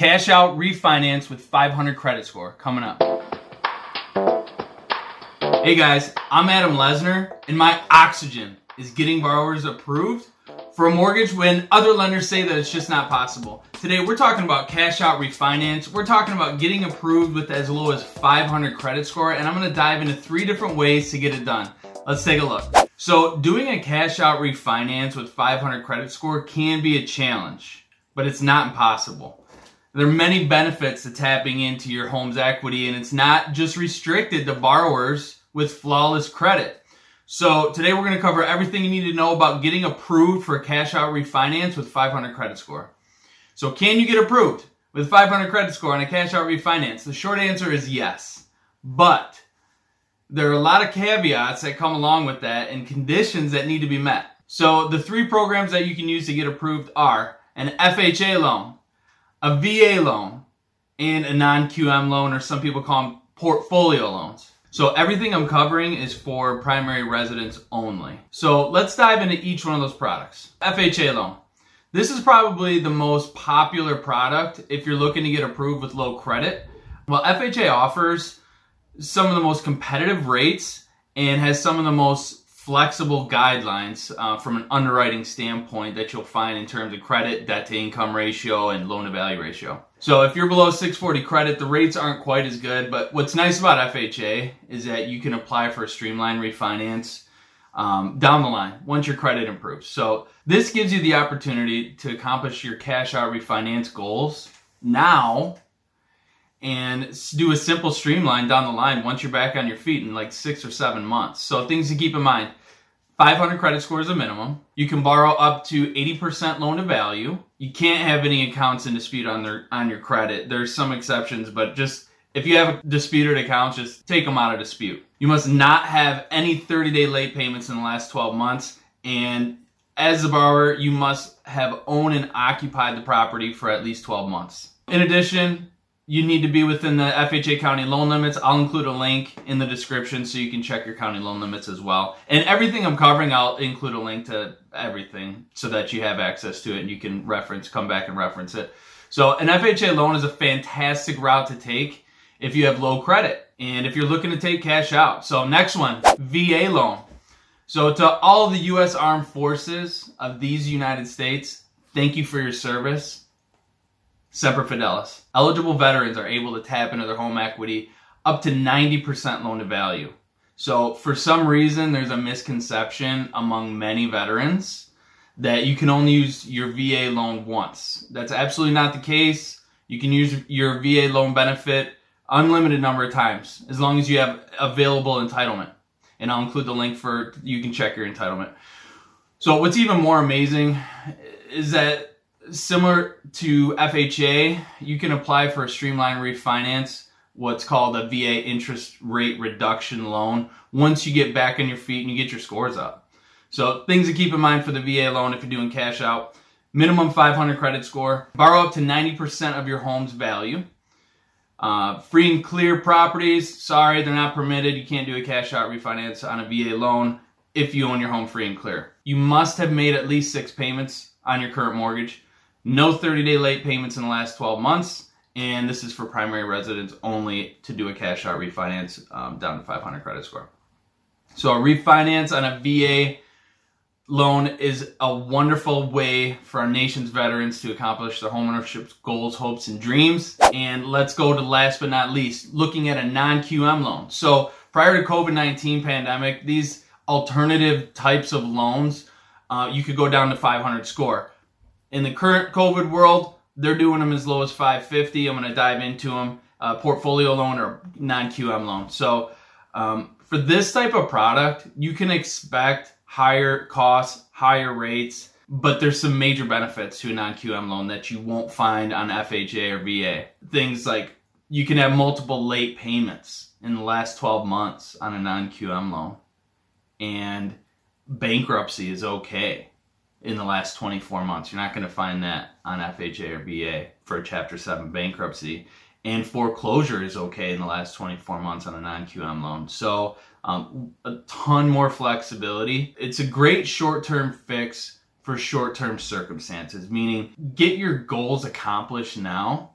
Cash out refinance with 500 credit score coming up. Hey guys, I'm Adam Lesner, and my oxygen is getting borrowers approved for a mortgage when other lenders say that it's just not possible. Today we're talking about cash out refinance. We're talking about getting approved with as low as 500 credit score, and I'm to dive into three different ways to get it done. Let's take a look. So, doing a cash out refinance with 500 credit score can be a challenge, but it's not impossible. There are many benefits to tapping into your home's equity, and it's not just restricted to borrowers with flawless credit. So today we're going to cover everything you need to know about getting approved for a cash out refinance with 500 credit score. So can you get approved with 500 credit score on a cash out refinance? The short answer is yes. But there are a lot of caveats that come along with that and conditions that need to be met. So the three programs that you can use to get approved are an FHA loan, a VA loan, and a non-QM loan or some people call them portfolio loans. So everything I'm covering is for primary residents only. So let's dive into each one of those products. FHA loan. This is probably the most popular product if you're looking to get approved with low credit. Well, FHA offers some of the most competitive rates and has some of the most flexible guidelines uh, from an underwriting standpoint that you'll find in terms of credit, debt to income ratio, and loan to value ratio. So if you're below 640 credit, the rates aren't quite as good. But what's nice about FHA is that you can apply for a streamlined refinance um, down the line once your credit improves. So this gives you the opportunity to accomplish your cash out refinance goals now and do a simple streamline down the line once you're back on your feet in like six or seven months. So things to keep in mind 500 credit score is a minimum. You can borrow up to 80% loan to value. You can't have any accounts in dispute on their on your credit. There's some exceptions, but just if you have a disputed accounts, just take them out of dispute. You must not have any 30 day late payments in the last 12 months. And as a borrower, you must have owned and occupied the property for at least 12 months. In addition, you need to be within the FHA county loan limits. I'll include a link in the description so you can check your county loan limits as well. And everything I'm covering, I'll include a link to everything so that you have access to it and you can reference, come back and reference it. So an FHA loan is a fantastic route to take if you have low credit and if you're looking to take cash out. So next one, VA loan. So to all the U.S. Armed Forces of these United States, thank you for your service. Semper Fidelis. Eligible veterans are able to tap into their home equity up to 90% loan to value. So, for some reason, there's a misconception among many veterans that you can only use your VA loan once. That's absolutely not the case. You can use your VA loan benefit unlimited number of times as long as you have available entitlement. And I'll include the link for you can check your entitlement. So, what's even more amazing is that similar to FHA, you can apply for a streamline refinance, what's called a VA interest rate reduction loan, once you get back on your feet and you get your scores up. So, things to keep in mind for the VA loan if you're doing cash out minimum 500 credit score, borrow up to 90% of your home's value. Uh, free and clear properties, sorry, they're not permitted. You can't do a cash out refinance on a VA loan if you own your home free and clear. You must have made at least six payments on your current mortgage. No 30 day late payments in the last 12 months. And this is for primary residents only to do a cash out refinance um, down to 500 credit score. So, a refinance on a VA loan is a wonderful way for our nation's veterans to accomplish their homeownership goals, hopes, and dreams. And let's go to last but not least, looking at a non-QM loan. So prior to COVID-19 pandemic, these alternative types of loans, uh, you could go down to 500 score. In the current COVID world, they're doing them as low as 550. I'm going to dive into them. Uh, portfolio loan or non-QM loan. So um, for this type of product, you can expect higher costs, higher rates, but there's some major benefits to a non-QM loan that you won't find on FHA or VA. Things like you can have multiple late payments in the last 12 months on a non-QM loan, and bankruptcy is okay in the last 24 months. You're not going to find that on FHA or VA for a Chapter 7 bankruptcy. And foreclosure is okay in the last 24 months on a non QM loan. So, um, a ton more flexibility. It's a great short term fix for short term circumstances, meaning get your goals accomplished now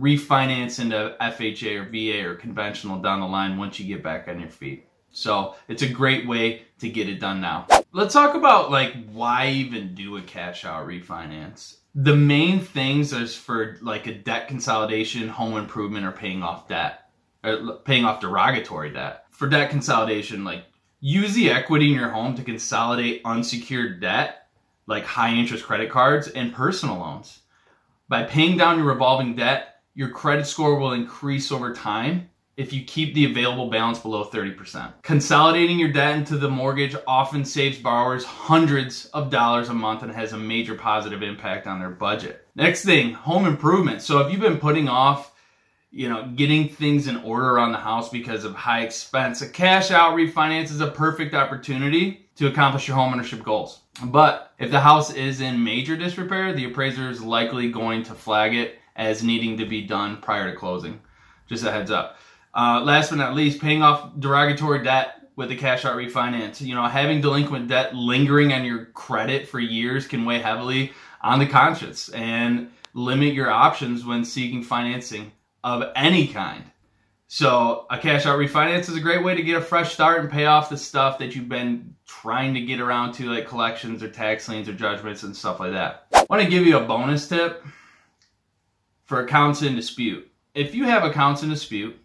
refinance into FHA or VA or conventional down the line once you get back on your feet. So it's a great way to get it done now. Let's talk about like why even do a cash out refinance. The main things is for like a debt consolidation, home improvement, or paying off debt, or paying off derogatory debt. For debt consolidation, like use the equity in your home to consolidate unsecured debt, like high interest credit cards and personal loans. By paying down your revolving debt, your credit score will increase over time if you keep the available balance below 30%. Consolidating your debt into the mortgage often saves borrowers hundreds of dollars a month and has a major positive impact on their budget. Next thing, home improvement. So if you've been putting off you know, getting things in order around the house because of high expense. A cash out refinance is a perfect opportunity to accomplish your home ownership goals. But if the house is in major disrepair, the appraiser is likely going to flag it as needing to be done prior to closing. Just a heads up. Uh, last but not least, paying off derogatory debt with a cash out refinance. You know, having delinquent debt lingering on your credit for years can weigh heavily on the conscience and limit your options when seeking financing of any kind. So a cash out refinance is a great way to get a fresh start and pay off the stuff that you've been trying to get around to, like collections or tax liens or judgments and stuff like that. I want to give you a bonus tip for accounts in dispute. If you have accounts in dispute,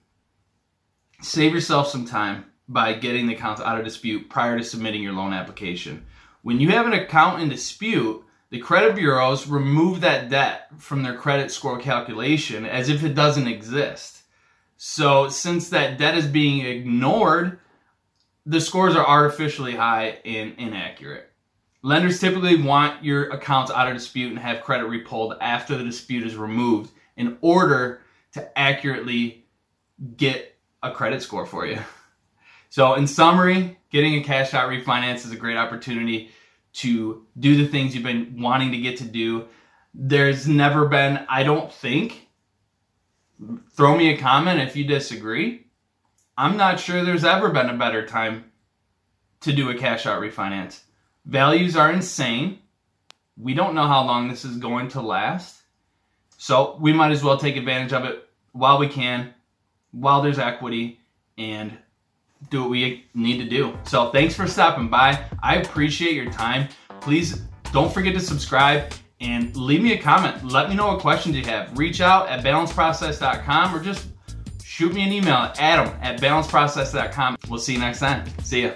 save yourself some time by getting the accounts out of dispute prior to submitting your loan application. When you have an account in dispute, the credit bureaus remove that debt from their credit score calculation as if it doesn't exist. So, since that debt is being ignored, the scores are artificially high and inaccurate. Lenders typically want your accounts out of dispute and have credit repulled after the dispute is removed in order to accurately get a credit score for you. So, in summary, getting a cash out refinance is a great opportunity to do the things you've been wanting to get to do. There's never been, I don't think, throw me a comment if you disagree. I'm not sure there's ever been a better time to do a cash out refinance. Values are insane. We don't know how long this is going to last. So we might as well take advantage of it while we can, while there's equity, and do what we need to do. So thanks for stopping by. I appreciate your time. Please don't forget to subscribe and leave me a comment. Let me know what questions you have. Reach out at balanceprocess.com or just shoot me an email at adam at balanceprocess.com. We'll see you next time. See ya.